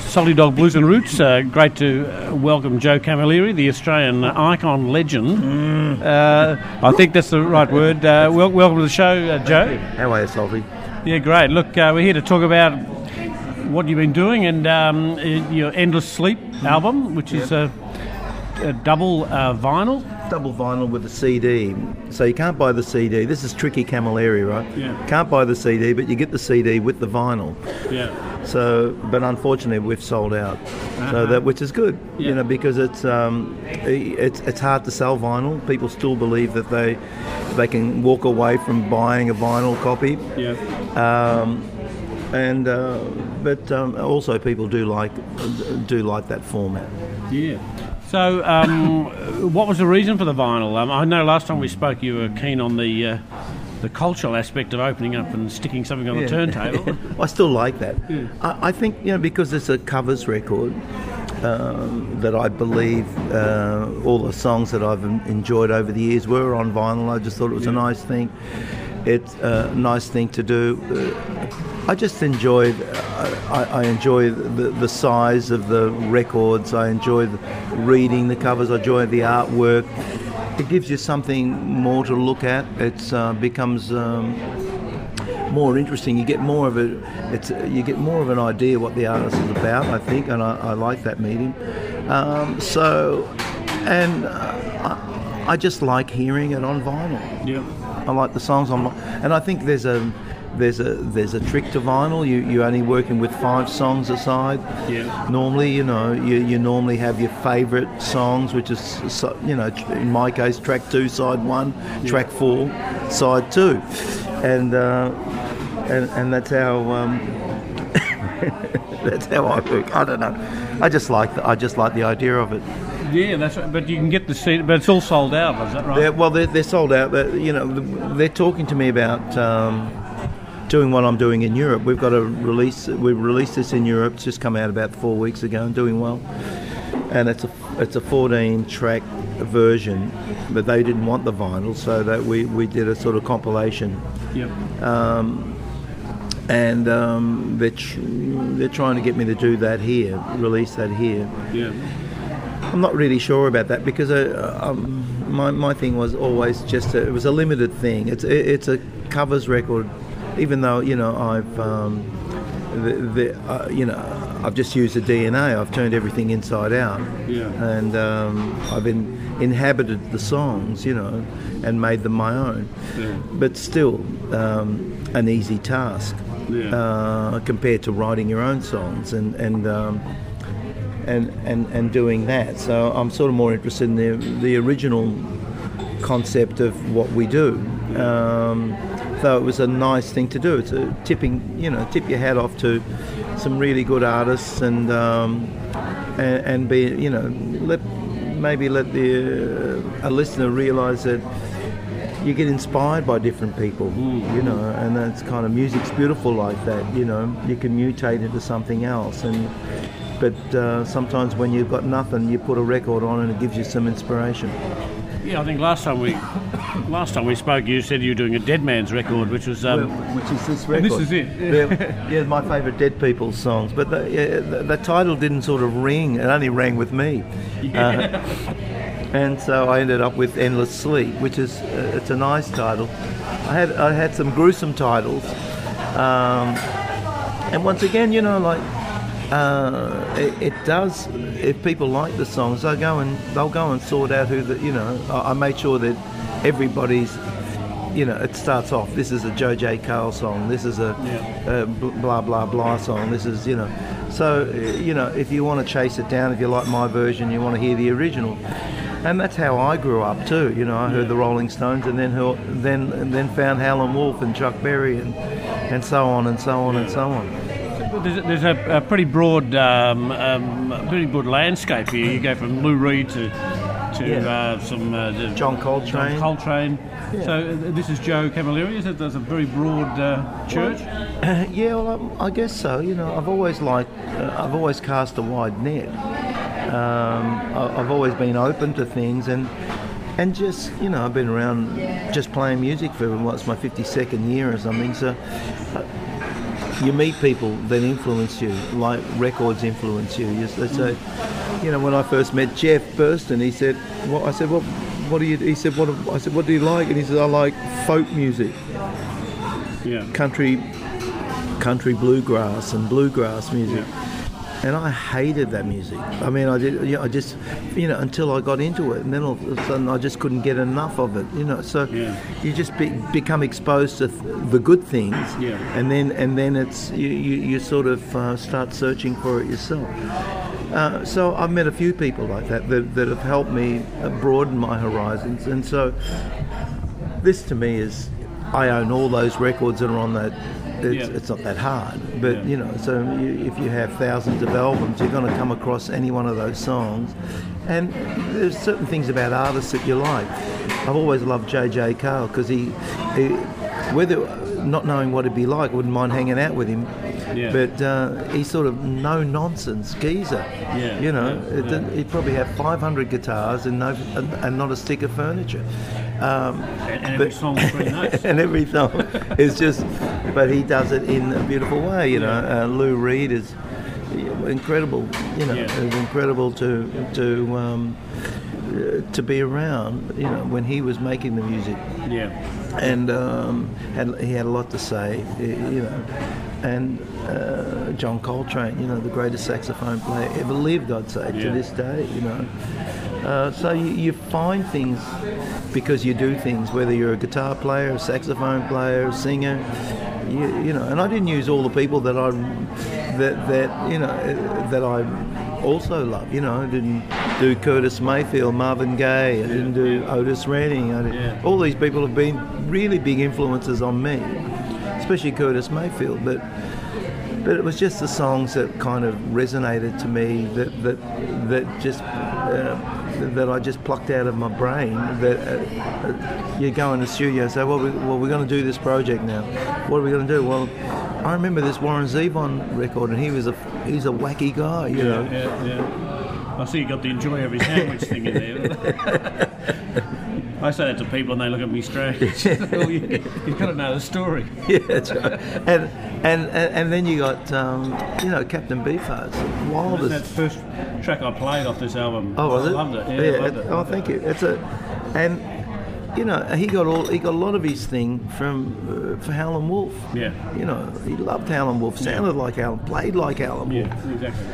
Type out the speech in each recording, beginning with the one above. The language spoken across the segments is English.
Salty Dog Blues and Roots. Uh, great to uh, welcome Joe Camilleri, the Australian icon legend. Uh, I think that's the right word. Uh, wel- welcome to the show, uh, Joe. How are you, Salty? Yeah, great. Look, uh, we're here to talk about what you've been doing and um, your Endless Sleep album, which is a, a double uh, vinyl. Double vinyl with a CD. So you can't buy the CD. This is tricky Camilleri, right? Yeah. Can't buy the CD, but you get the CD with the vinyl. Yeah. So, but unfortunately, we've sold out. Uh-huh. So that, which is good, Yeah. you know, because it's um, it's it's hard to sell vinyl. People still believe that they they can walk away from buying a vinyl copy. Yeah. Um, and uh, but um, also people do like do like that format. Yeah. So, um, what was the reason for the vinyl? Um, I know last time we spoke, you were keen on the uh, the cultural aspect of opening up and sticking something on the Yeah. turntable. I still like that. I, I think you know because it's a covers record um, that I believe uh, all the songs that I've enjoyed over the years were on vinyl. I just thought it was a nice thing. It's a nice thing to do. Uh, I just enjoyed. I, I enjoy the, the size of the records. I enjoy reading the covers. I enjoy the artwork. It gives you something more to look at. It uh, becomes. Um, more interesting. You get more of a, it's you get more of an idea what the artist is about. I think, and I, I like that medium. Um, so, and uh, I, I just like hearing it on vinyl. yeah. I like the songs on, and I think there's a. There's a there's a trick to vinyl. You you're only working with five songs aside. Yeah. Normally, you know, you, you normally have your favourite songs, which is you know, in my case, track two, side one, track four, side two, and uh, and and that's how um, that's how I work. I don't know. I just like the, I just like the idea of it. Yeah, that's right. But you can get the CD, but it's all sold out, is that right? They're, well, they're, they're sold out, but you know, they're talking to me about um, doing what I'm doing in Europe. We've got a release. We released this in Europe. It's just come out about four weeks ago and doing well. And it's a it's a 14 track version, but they didn't want the vinyl, so that we, we did a sort of compilation. Yep. Um, And um, they're tr- they're trying to get me to do that here, release that here. Yeah. I'm not really sure about that because uh, um, my, my thing was always just a, it was a limited thing. It's it, it's a covers record, even though you know I've um, the, the, uh, you know I've just used the DNA. I've turned everything inside out, Yeah. and um, I've in, inhabited the songs, you know, and made them my own. Yeah. But still, um, an easy task Yeah. uh, compared to writing your own songs and and. And, and, and doing that. So I'm sort of more interested in the, the original concept of what we do. Um, though it was a nice thing to do. It's a tipping, you know, tip your hat off to some really good artists and um, and, and be, you know, let maybe let the uh, a listener realise that you get inspired by different people, you know, and that's kind of music's beautiful like that, you know. You can mutate into something else, and but uh, sometimes when you've got nothing, you put a record on and it gives you some inspiration. Yeah, I think last time we last time we spoke, you said you were doing a Dead Man's record, which was um, which is this and record. this is it. yeah, yeah, my favourite Dead People songs, but the, yeah, the, the title didn't sort of ring. It only rang with me. Uh, and so I ended up with Endless Sleep, which is uh, it's a nice title. I had I had some gruesome titles, um, and once again, you know, like uh, it, it does. If people like the songs, they go and they'll go and sort out who the you know. I, I made sure that everybody's. You know, it starts off. This is a J.J. Cale song. This is a, a blah blah blah song. This is you know. So you know, if you want to chase it down, if you like my version, you want to hear the original. And that's how I grew up too. You know, I heard the Rolling Stones, and then heard- then and then found Howlin' Wolf and Chuck Berry, and and so on and so on and so on. There's, there's a, a pretty broad, um, um, pretty broad landscape here. You go from Lou Reed to to Yeah. uh, some uh, John Coltrane. John Coltrane. So uh, this is Joe Camilleri. Is it? There's a very broad uh, church. yeah, well, um, I guess so. You know, I've always liked, uh, I've always cast a wide net. Um, I- I've always been open to things, and and just you know, I've been around just playing music for what's my 52nd year or something. So, uh, you meet people that influence you, like records influence you. you they say, mm. you know, when I first met Jeff Burstin, he said, well, I said, well, what do you, he said, what, I said, what do you like? And he said, I like folk music, Yeah. country, country bluegrass and bluegrass music. Yeah. And I hated that music. I mean, I did. You know, I just, you know, until I got into it, and then all of a sudden I just couldn't get enough of it. You know, so Yeah. you just be, become exposed to th- the good things, Yeah. and then and then it's you, you, you sort of uh, start searching for it yourself. Uh, so I've met a few people like that that, that have helped me uh, broaden my horizons, and so this to me is I own all those records that are on that. It's, Yeah. it's not that hard, but Yeah. you know. So you, if you have thousands of albums, you're going to come across any one of those songs, and there's certain things about artists that you like. I've always loved J.J. Cale because he, he, whether not knowing what it'd be like, wouldn't mind hanging out with him. Yeah. But uh, he's sort of no nonsense geezer. Yeah, You know, yeah, he'd probably have 500 guitars and no and, and not a stick of furniture. Um, And, and every but- song's three notes. and every song is just, but he does it in a beautiful way. You know, uh, Lou Reed is incredible. You know, Yeah. it's incredible to to um, to be around. You know, when he was making the music, Yeah. and um, had, he had a lot to say. You know, and uh, John Coltrane, you know, the greatest saxophone player ever lived, I'd say, Yeah. to this day. You know. Uh, so you, you find things because you do things, whether you're a guitar player, a saxophone player, a singer, you, you know. And I didn't use all the people that I that that you know uh, that I also love. You know, I didn't do Curtis Mayfield, Marvin Gaye. I didn't do Otis Redding. Yeah. All these people have been really big influences on me, especially Curtis Mayfield. But but it was just the songs that kind of resonated to me that that that just uh, that I just plucked out of my brain. That uh, uh, you go in the studio and say, well, we, well, we're going to do this project now. What are we going to do? Well, I remember this Warren Zevon record, and he was a he's a wacky guy, you know. Yeah, yeah. I see you got the enjoy every sandwich thing in there. I say that to people and they look at me strange. well, you, you've got to know the story. yeah, that's right. And and and, then you got um, you know Captain Beefheart's wildest. That's that first track I played off this album. Oh, was I it? loved it. Yeah, I loved it. Oh, thank you. It's a, and you know, he got all he got a lot of his thing from uh, for Howlin' Wolf. Yeah. You know, he loved Howlin' Wolf, sounded like Howlin', played like Howlin' Wolf, Yeah, exactly.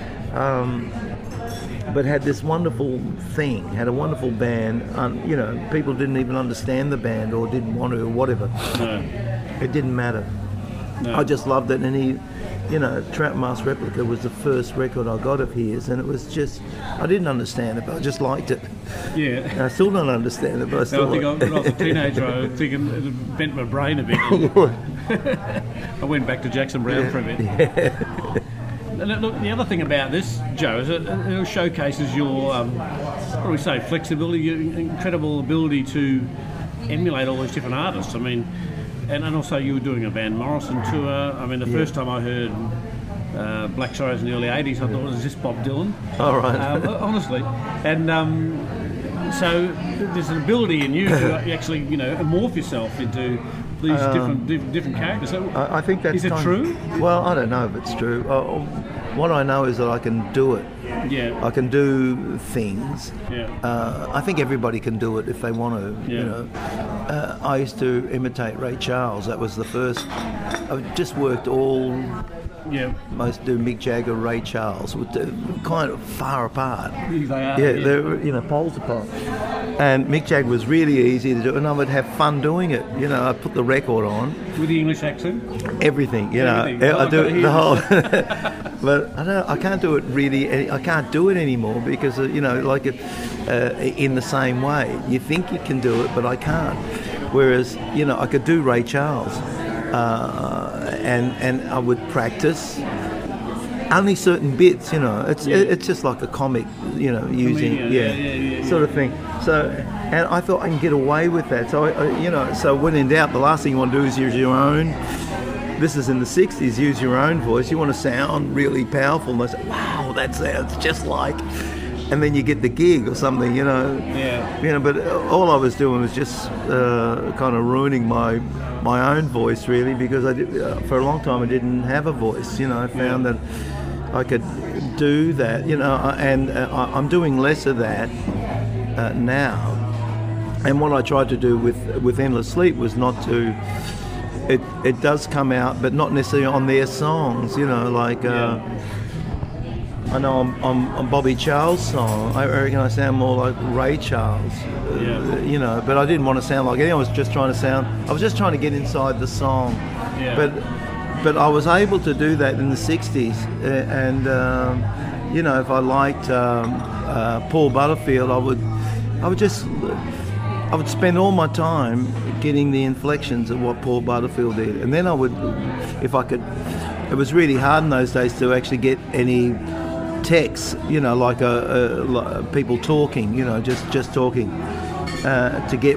But had this wonderful thing, had a wonderful band. Um, you know, people didn't even understand the band or didn't want to or whatever. No, It didn't matter. no. I just loved it, and he. You know, Trout Mask Replica was the first record I got of his, and it was just, I didn't understand it, but I just liked it. yeah. And I still don't understand it, but I No, still I think I, like when I was a teenager, I was thinking it bent my brain a bit. I went back to Jackson Browne for a bit. And look, the other thing about this, Joe, is it, it showcases your, um, what do we say, flexibility, your incredible ability to emulate all these different artists. I mean, and, and also you were doing a Van Morrison tour. I mean, the first time I heard uh, Black Sorrows in the early 80s, I thought, was this Bob Dylan? All right. um, honestly. And um, so there's an ability in you to actually, you know, morph yourself into these different, different different characters. Um, I, I think that's Is it true? Well, I don't know if it's true. Uh, what I know is that I can do it. yeah, I can do things. yeah, Uh, I think everybody can do it if they want to. Yeah. You know, uh, I used to imitate Ray Charles. That was the first. I just worked all yeah. most do Mick Jagger, Ray Charles, kind of far apart. They are. Yeah, they're you know poles apart. And Mick Jagger was really easy to do, and I would have fun doing it. You know, I put the record on, with the English accent. everything. You know, Everything. I I've do it the whole. but I don't. I can't do it really. I can't do it anymore because uh, you know, like it, uh, in the same way. You think you can do it, but I can't. Whereas you know, I could do Ray Charles, uh, and and I would practice. Only certain bits, you know. It's Yeah. it's just like a comic, you know, using yeah, yeah, yeah, yeah, sort of thing. So, and I thought I can get away with that. So, I, I, you know, so when in doubt, the last thing you want to do is use your own. This is in the '60s. Use your own voice. You want to sound really powerful. And I said, "Wow, that sounds just like." and then you get the gig or something, you know. Yeah. You know, but all I was doing was just uh, kind of ruining my my own voice, really, because I did, uh, for a long time I didn't have a voice. You know, I found that I could do that. You know, uh, and uh, I'm doing less of that uh, now. And what I tried to do with with Endless Sleep was not to. It, it does come out, but not necessarily on their songs. You know, like. Uh, I know I'm, I'm, I'm Bobby Charles' song. I reckon I sound more like Ray Charles. uh, Yeah. You know, but I didn't want to sound like anyone. I was just trying to sound. I was just trying to get inside the song. Yeah. But but I was able to do that in the '60s, uh, and um, you know, if I liked um, uh, Paul Butterfield, I would I would just I would spend all my time getting the inflections of what Paul Butterfield did, and then I would, if I could, it was really hard in those days to actually get any text, you know, like a, a, like people talking, you know, just just talking, uh, to get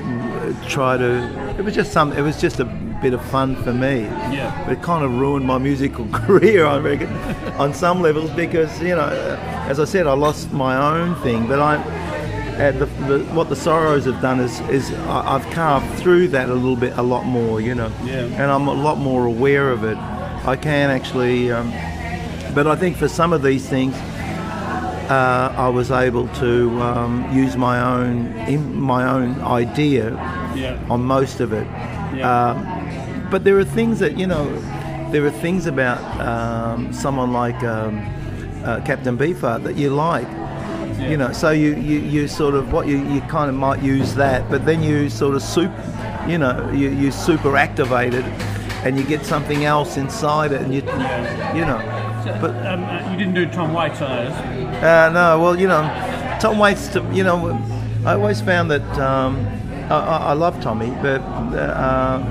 try to. It was just some. It was just a bit of fun for me. Yeah. It kind of ruined my musical career, I reckon, on some levels because you know, as I said, I lost my own thing, but I. Uh, the, the, what the sorrows have done is, is I, I've carved through that a little bit, a lot more, you know, Yeah. and I'm a lot more aware of it. I can actually, um, but I think for some of these things, uh, I was able to um, use my own in, my own idea Yeah. on most of it. Yeah. Um, but there are things that you know, there are things about um, someone like um, uh, Captain Beefheart that you like. You know, so you, you, you sort of what you, you kind of might use that, but then you sort of soup, you know, you, you super activate it, and you get something else inside it, and you you know, but Um, uh, you didn't do Tom Waits on those. uh, no, well, you know, Tom Waits. To, you know, I always found that um, I, I I love Tommy, but uh,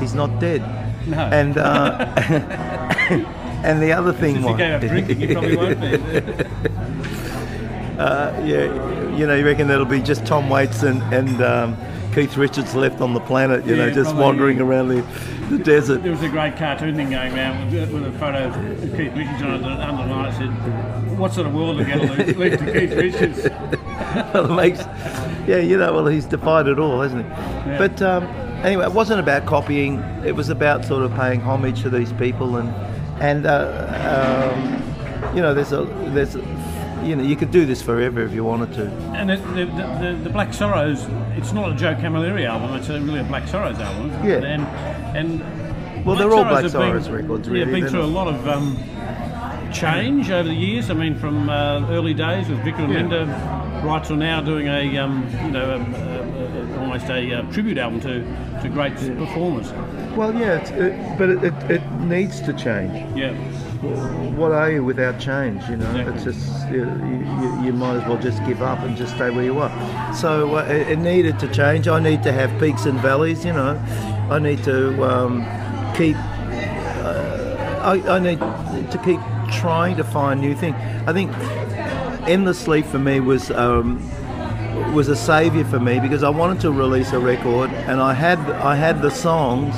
he's not dead. No. And uh, and the other thing was, drinking, he probably won't be. uh, yeah, you know, you reckon that'll be just Tom Waits and and um, Keith Richards left on the planet, you know, just probably. wandering around the, the desert. There was a great cartoon thing going around with, with a photo of Keith Richards on it underlined it said, What sort of world are we going to leave, leave to Keith Richards? well, makes, yeah, you know, well, he's defied it all, hasn't he? Yeah. But um, anyway, it wasn't about copying. It was about sort of paying homage to these people, and and uh, um, you know, there's a there's, a, you know, you could do this forever if you wanted to. And the, the, the, the Black Sorrows, it's not a Joe Camilleri album, it's a, really a Black Sorrows album. Yeah. And, and Well, they're all Black Sorrows been, records, Yeah, really, been through a lot of um, change over the years. I mean, from uh, early days with Vika and Yeah. Linda, right till now doing a, um, you know, um, uh, uh, almost a uh, tribute album to, to great performers. Well, yeah, it's, it, but it, it, it needs to change. Yeah. What are you without change? You know, Exactly. it's just you, you, you might as well just give up and just stay where you are. So uh, it, it needed to change. I need to have peaks and valleys. You know, I need to um, keep. Uh, I, I need to keep trying to find new things. I think endlessly for me was. Um, was a savior for me because I wanted to release a record and I had I had the songs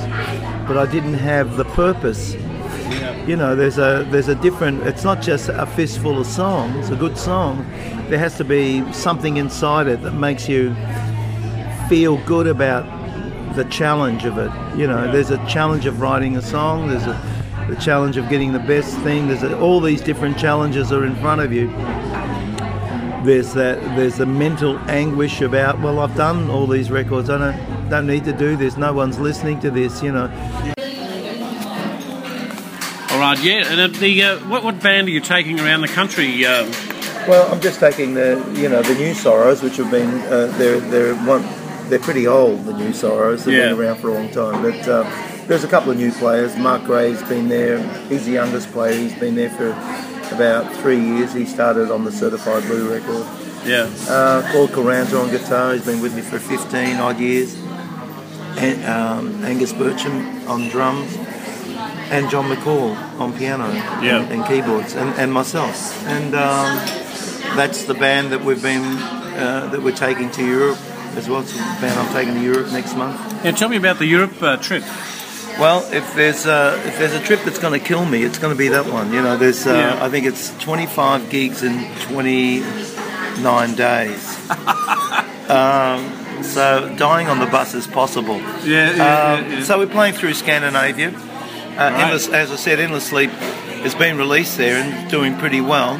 but I didn't have the purpose. You know there's a there's a different it's not just a fistful of songs a good song. There has to be something inside it that makes you feel good about the challenge of it. You know Yeah. there's a challenge of writing a song there's a the challenge of getting the best thing there's a, all these different challenges are in front of you there's that there's the mental anguish about well I've done all these records I don't don't need to do this no one's listening to this you know All right, yeah. And uh, the uh, what, what band are you taking around the country? Uh, Well, I'm just taking the you know the new Sorrows, which have been uh, they're they're one they're pretty old. The new Sorrows they've Yeah. been around for a long time, but uh, there's a couple of new players. Mark Gray's been there. He's the youngest player. He's been there for about three years. He started on the Certified Blue record. yeah. Uh, Claude Carranza on guitar. He's been with me for 15 odd years. And um, Angus Burcham on drums. And John McAll on piano Yeah. and, and keyboards, and, and myself. And um, that's the band that we've been uh, that we're taking to Europe as well. It's the band I'm taking to Europe next month. Yeah, tell me about the Europe uh, trip. Well, if there's a, if there's a trip that's going to kill me, it's going to be that one. You know, there's uh, Yeah. I think it's 25 gigs in 29 days. um, so dying on the bus is possible. Yeah, yeah, Um, yeah. So we're playing through Scandinavia. Uh, Endless, as I said, Endless Sleep has been released there and doing pretty well.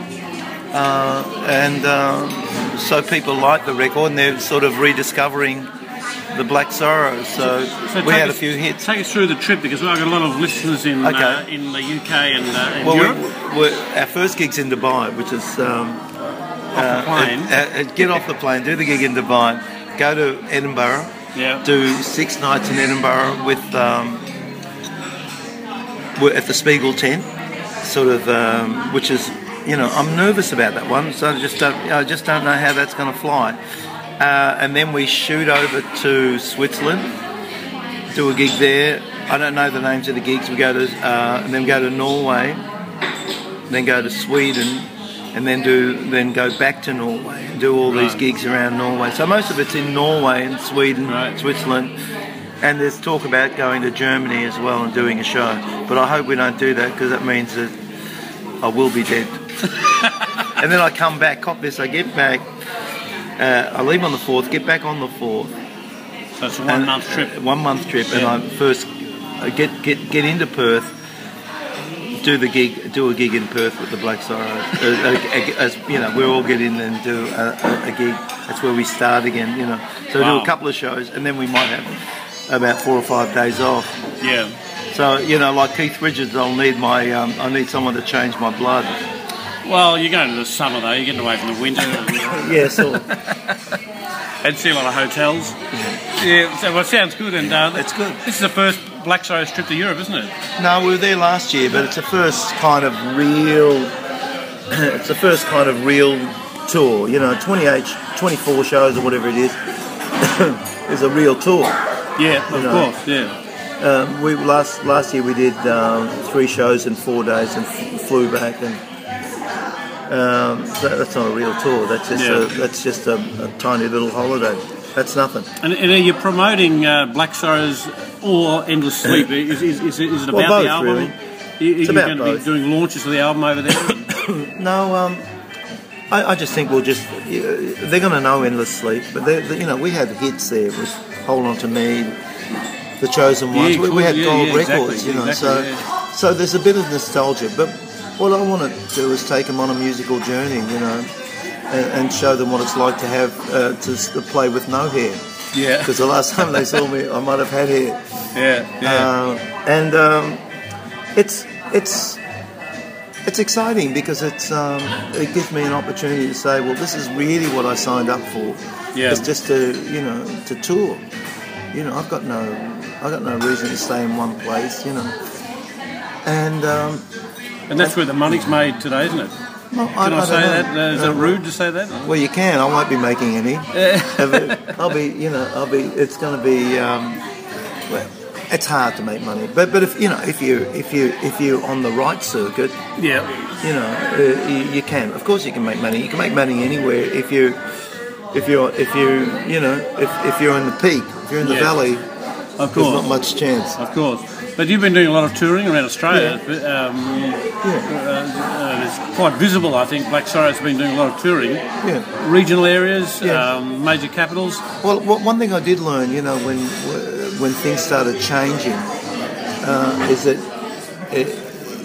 Uh, and um, so people like the record and they're sort of rediscovering the Black Sorrow. So, So we had a us- few hits. Take us through the trip because I've got a lot of listeners in Okay. uh, in the UK and uh, in Well, Europe. we, we're, our first gig's in Dubai, which is um, off the plane. uh, uh, get off the plane, do the gig in Dubai, go to Edinburgh, yeah. do six nights in Edinburgh with um, at the Spiegel tent, sort of, um, which is, you know, I'm nervous about that one, so I just don't, I just don't know how that's going to fly. Uh, and then we shoot over to Switzerland, do a gig there. I don't know the names of the gigs. We go to, uh, and then go to Norway, then go to Sweden, and then do then go back to Norway and do all these gigs around Norway. So most of it's in Norway and Sweden, Right. Switzerland, and there's talk about going to Germany as well and doing a show. But I hope we don't do that because that means that I will be dead. and then I come back, cop this, I get back. Uh, I leave on the fourth, get back on the fourth, So it's a one and- month trip. uh, One month trip, and I first uh, get get get into Perth, do the gig, do a gig in Perth with the Black Sorrow. Uh, uh, as you know, we all get in and do a, a, a gig. That's where we start again. You know, so we do a couple of shows, and then we might have about four or five days off. Yeah. So you know, like Keith Richards, I'll need my um, I need someone to change my blood. Well, you're going to the summer though. You're getting away from the winter Yeah, so and see a lot of hotels. Yeah. So well, it sounds good. And uh, It's good. This is the first Black Sorrows trip to Europe, isn't it? No, we were there last year, but it's the first kind of real. It's the first kind of real tour. You know, 28, 24 shows or whatever it is, is a real tour. Yeah, of know. course. Yeah. Um, we last last year we did um, three shows in four days and f- flew back, and um, that, that's not a real tour. That's just Yeah. a, that's just a, a tiny little holiday. That's nothing. And, and are you promoting uh, Black Sorrows or Endless Sleep? Is, is, is, it- is it Well, about the album? really. Are you It's about going to both. be doing launches of the album over there? No, um, I, I just think we'll just uh, they're going to know endless sleep, but they, they, you know we had hits there with Hold On to Me, The Chosen Ones. we, we had yeah, gold yeah, exactly, records, you know. exactly, so yeah. so there's a bit of nostalgia, but what I want to do is take them on a musical journey, you know, and, and show them what it's like to have uh, to, to play with no hair. yeah. Because the last time they saw me, I might have had hair. Yeah. Yeah. Um, and um, it's it's it's exciting because it's um, it gives me an opportunity to say, well, this is really what I signed up for. Yeah. It's just to you know to tour. You know, I've got no I've got no reason to stay in one place. You know, and um, and that's where the money's made today, isn't it? well, Can I, don't say that? Uh, is it rude to say that? Well, you can. I won't be making any. I'll be, you know, I'll be. It's going to be. Um, well, it's hard to make money, but but if you know, if you if you if you're on the right circuit, Yeah. you know, uh, you, you can. Of course, you can make money. You can make money anywhere if you if you're if you you know if, if you're in the peak, if you're in the Yeah. valley, Of there's not much chance. Of course. But you've been doing a lot of touring around Australia. Um, Yeah, uh, uh, it's quite visible, I think. Black Sorrow's been doing a lot of touring. yeah. Regional areas, Yeah. um, major capitals. Well, one thing I did learn, you know, when when things started changing, uh, is that it,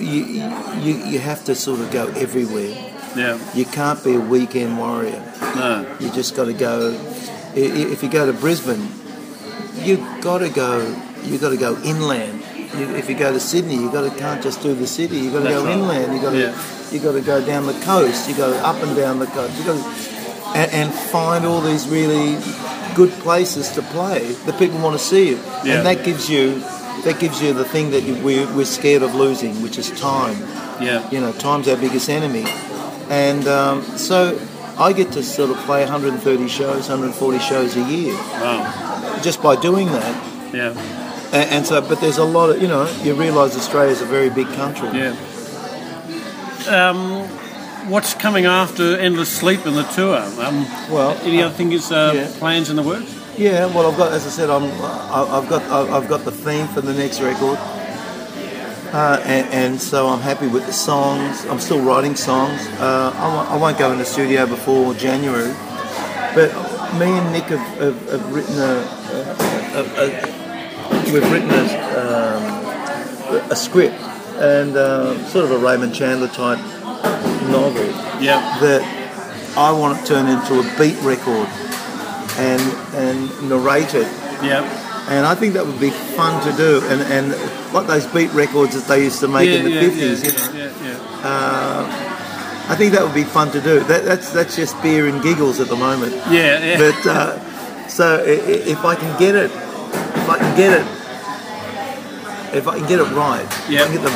you, you you have to sort of go everywhere. Yeah. You can't be a weekend warrior. No. You just got to go. If you go to Brisbane, you've got to go. You've got to go inland. You, if you go to Sydney, you got to can't just do the city. You got to go right. inland. You got to Yeah. you got to go down the coast. You go up and down the coast. You got to, and, and find all these really good places to play that people want to see you. Yeah. And that gives you that gives you the thing that you, we're, we're scared of losing, which is time. Yeah. You know, time's our biggest enemy. And um, so I get to sort of play 130 shows, 140 shows a year Wow. just by doing that. Yeah. And, and so, but there's a lot of, you know, you realise Australia's a very big country. Yeah. Um, what's coming after Endless Sleep and the tour? Um, Well, any other things, uh, yeah. plans in the works? Yeah, well, I've got, as I said, I'm, I've got, I've got the theme for the next record, uh, and, and so I'm happy with the songs. I'm still writing songs. Uh, I, I won't go in the studio before January. But me and Nick have, have, have written a, a, a, a we've written a, um, a script and uh, sort of a Raymond Chandler type novel Yeah. that I want to turn into a beat record and and narrate it. Yeah. And I think that would be fun to do. And, and like those beat records that they used to make yeah, in the 50s, yeah, you know. yeah, yeah. I think that would be fun to do. That, that's that's just beer and giggles at the moment. Yeah, yeah. But uh, so if I can get it, can get it, if I can get it right, if Yeah. I can get the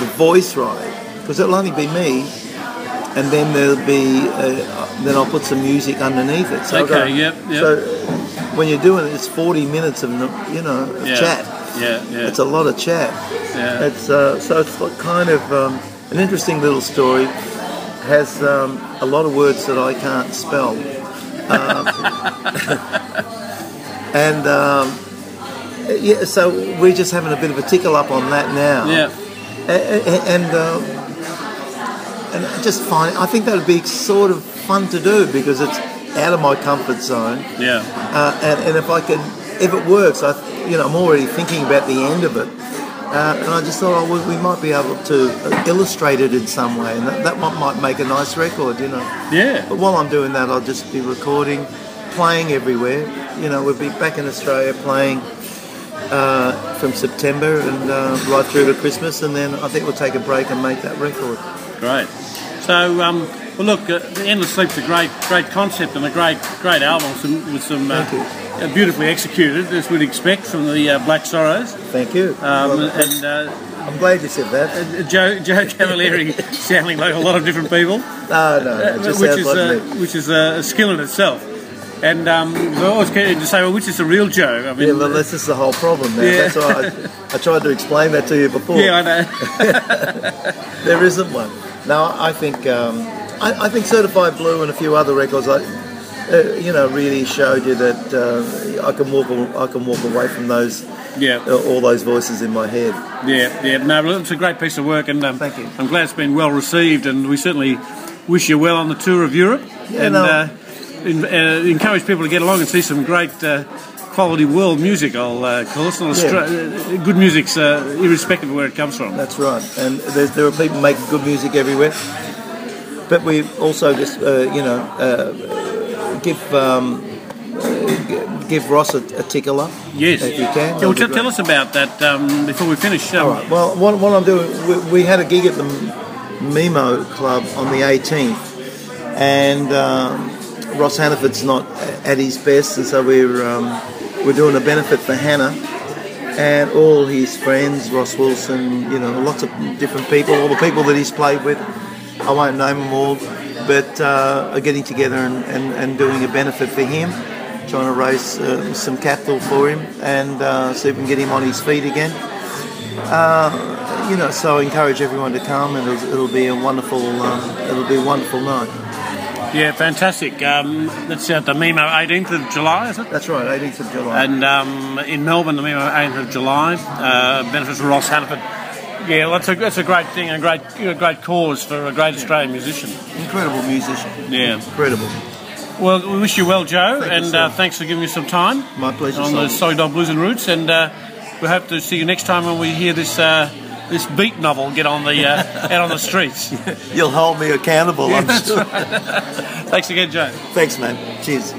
the voice right, because it'll only be me, and then there'll be uh, then I'll put some music underneath it. So Okay, got- yep, yep. So when you're doing it, it's 40 minutes of you know of yeah. chat. Yeah, yeah. It's a lot of chat. Yeah. It's uh, so it's like kind of um, an interesting little story. Has um, a lot of words that I can't spell, um, and um, yeah. So we're just having a bit of a tickle up on that now. yeah. A- a- and uh, and just find I think that would be sort of fun to do because it's out of my comfort zone. Yeah. Uh, and, and if I can, if it works, I, you know, I'm already thinking about the end of it. Uh, and I just thought, oh, we, we might be able to illustrate it in some way, and that, that might, might make a nice record, you know. Yeah. But while I'm doing that, I'll just be recording, playing everywhere. You know, we'll be back in Australia playing uh, from September and uh, right through to Christmas, and then I think we'll take a break and make that record. Great. So, um, well, look, uh, the Endless Sleep's a great, great concept and a great, great album some, with some uh, uh, beautifully executed, as we'd expect from the uh, Black Sorrows. Thank you. Um, Well, and uh, I'm glad you said that. Joe, Joe Cavalieri sounding like a lot of different people, No, no, no, it just which is like uh, me. which is a skill in itself. And um, I always keen to say, well, which is the real Joe? I mean, Yeah, well, this is the whole problem now. Yeah. That's why I, I tried to explain that to you before. yeah, I know. There isn't one. Now, I think um, I, I think Certified Blue and a few other records, I, uh, you know, really showed you that uh, I can walk I can walk away from those yeah. uh, all those voices in my head. Yeah, yeah, no, it's a great piece of work, and um, Thank you. I'm glad it's been well received, and we certainly wish you well on the tour of Europe, Yeah, and no. uh, in, uh, encourage people to get along and see some great uh, quality world music. I'll uh, call it. Austra- uh, good music's uh, irrespective of where it comes from. That's right. And there's, there are people making good music everywhere. But we also just, uh, you know, uh, give um, give Ross a, a tickle up. Yes. If you can. Yeah, well, tell us about that um, before we finish. Um, All right. Well, what, what I'm doing, we, we had a gig at the Mimo Club on the 18th, and um, Ross Hannaford's not at his best, and so we're um, we're doing a benefit for Hannah and all his friends, Ross Wilson, you know, lots of different people, all the people that he's played with. I won't name them all, but uh, are getting together and, and, and doing a benefit for him, trying to raise uh, some capital for him and uh, see if we can get him on his feet again you know, so I encourage everyone to come, and it'll, it'll be a wonderful, um, it'll be a wonderful night. Yeah, fantastic. Um, that's at the Mimo 18th of July, is it? That's right, 18th of July. And um, in Melbourne, the Mimo 18th of July, uh, benefits for Ross Hannaford. Yeah, well, that's a, that's a great thing, a great, a great cause for a great Australian musician. Incredible musician, Yeah. incredible. Well, we wish you well, Joe, Thank and uh, thanks for giving us some time My pleasure. on the Simon. Salty Dog Blues and Roots. And uh, we hope to see you next time when we hear this uh, this beat novel get on the uh, out on the streets. You'll hold me accountable, I'm sure. Thanks again, Joe. Thanks, man. Cheers.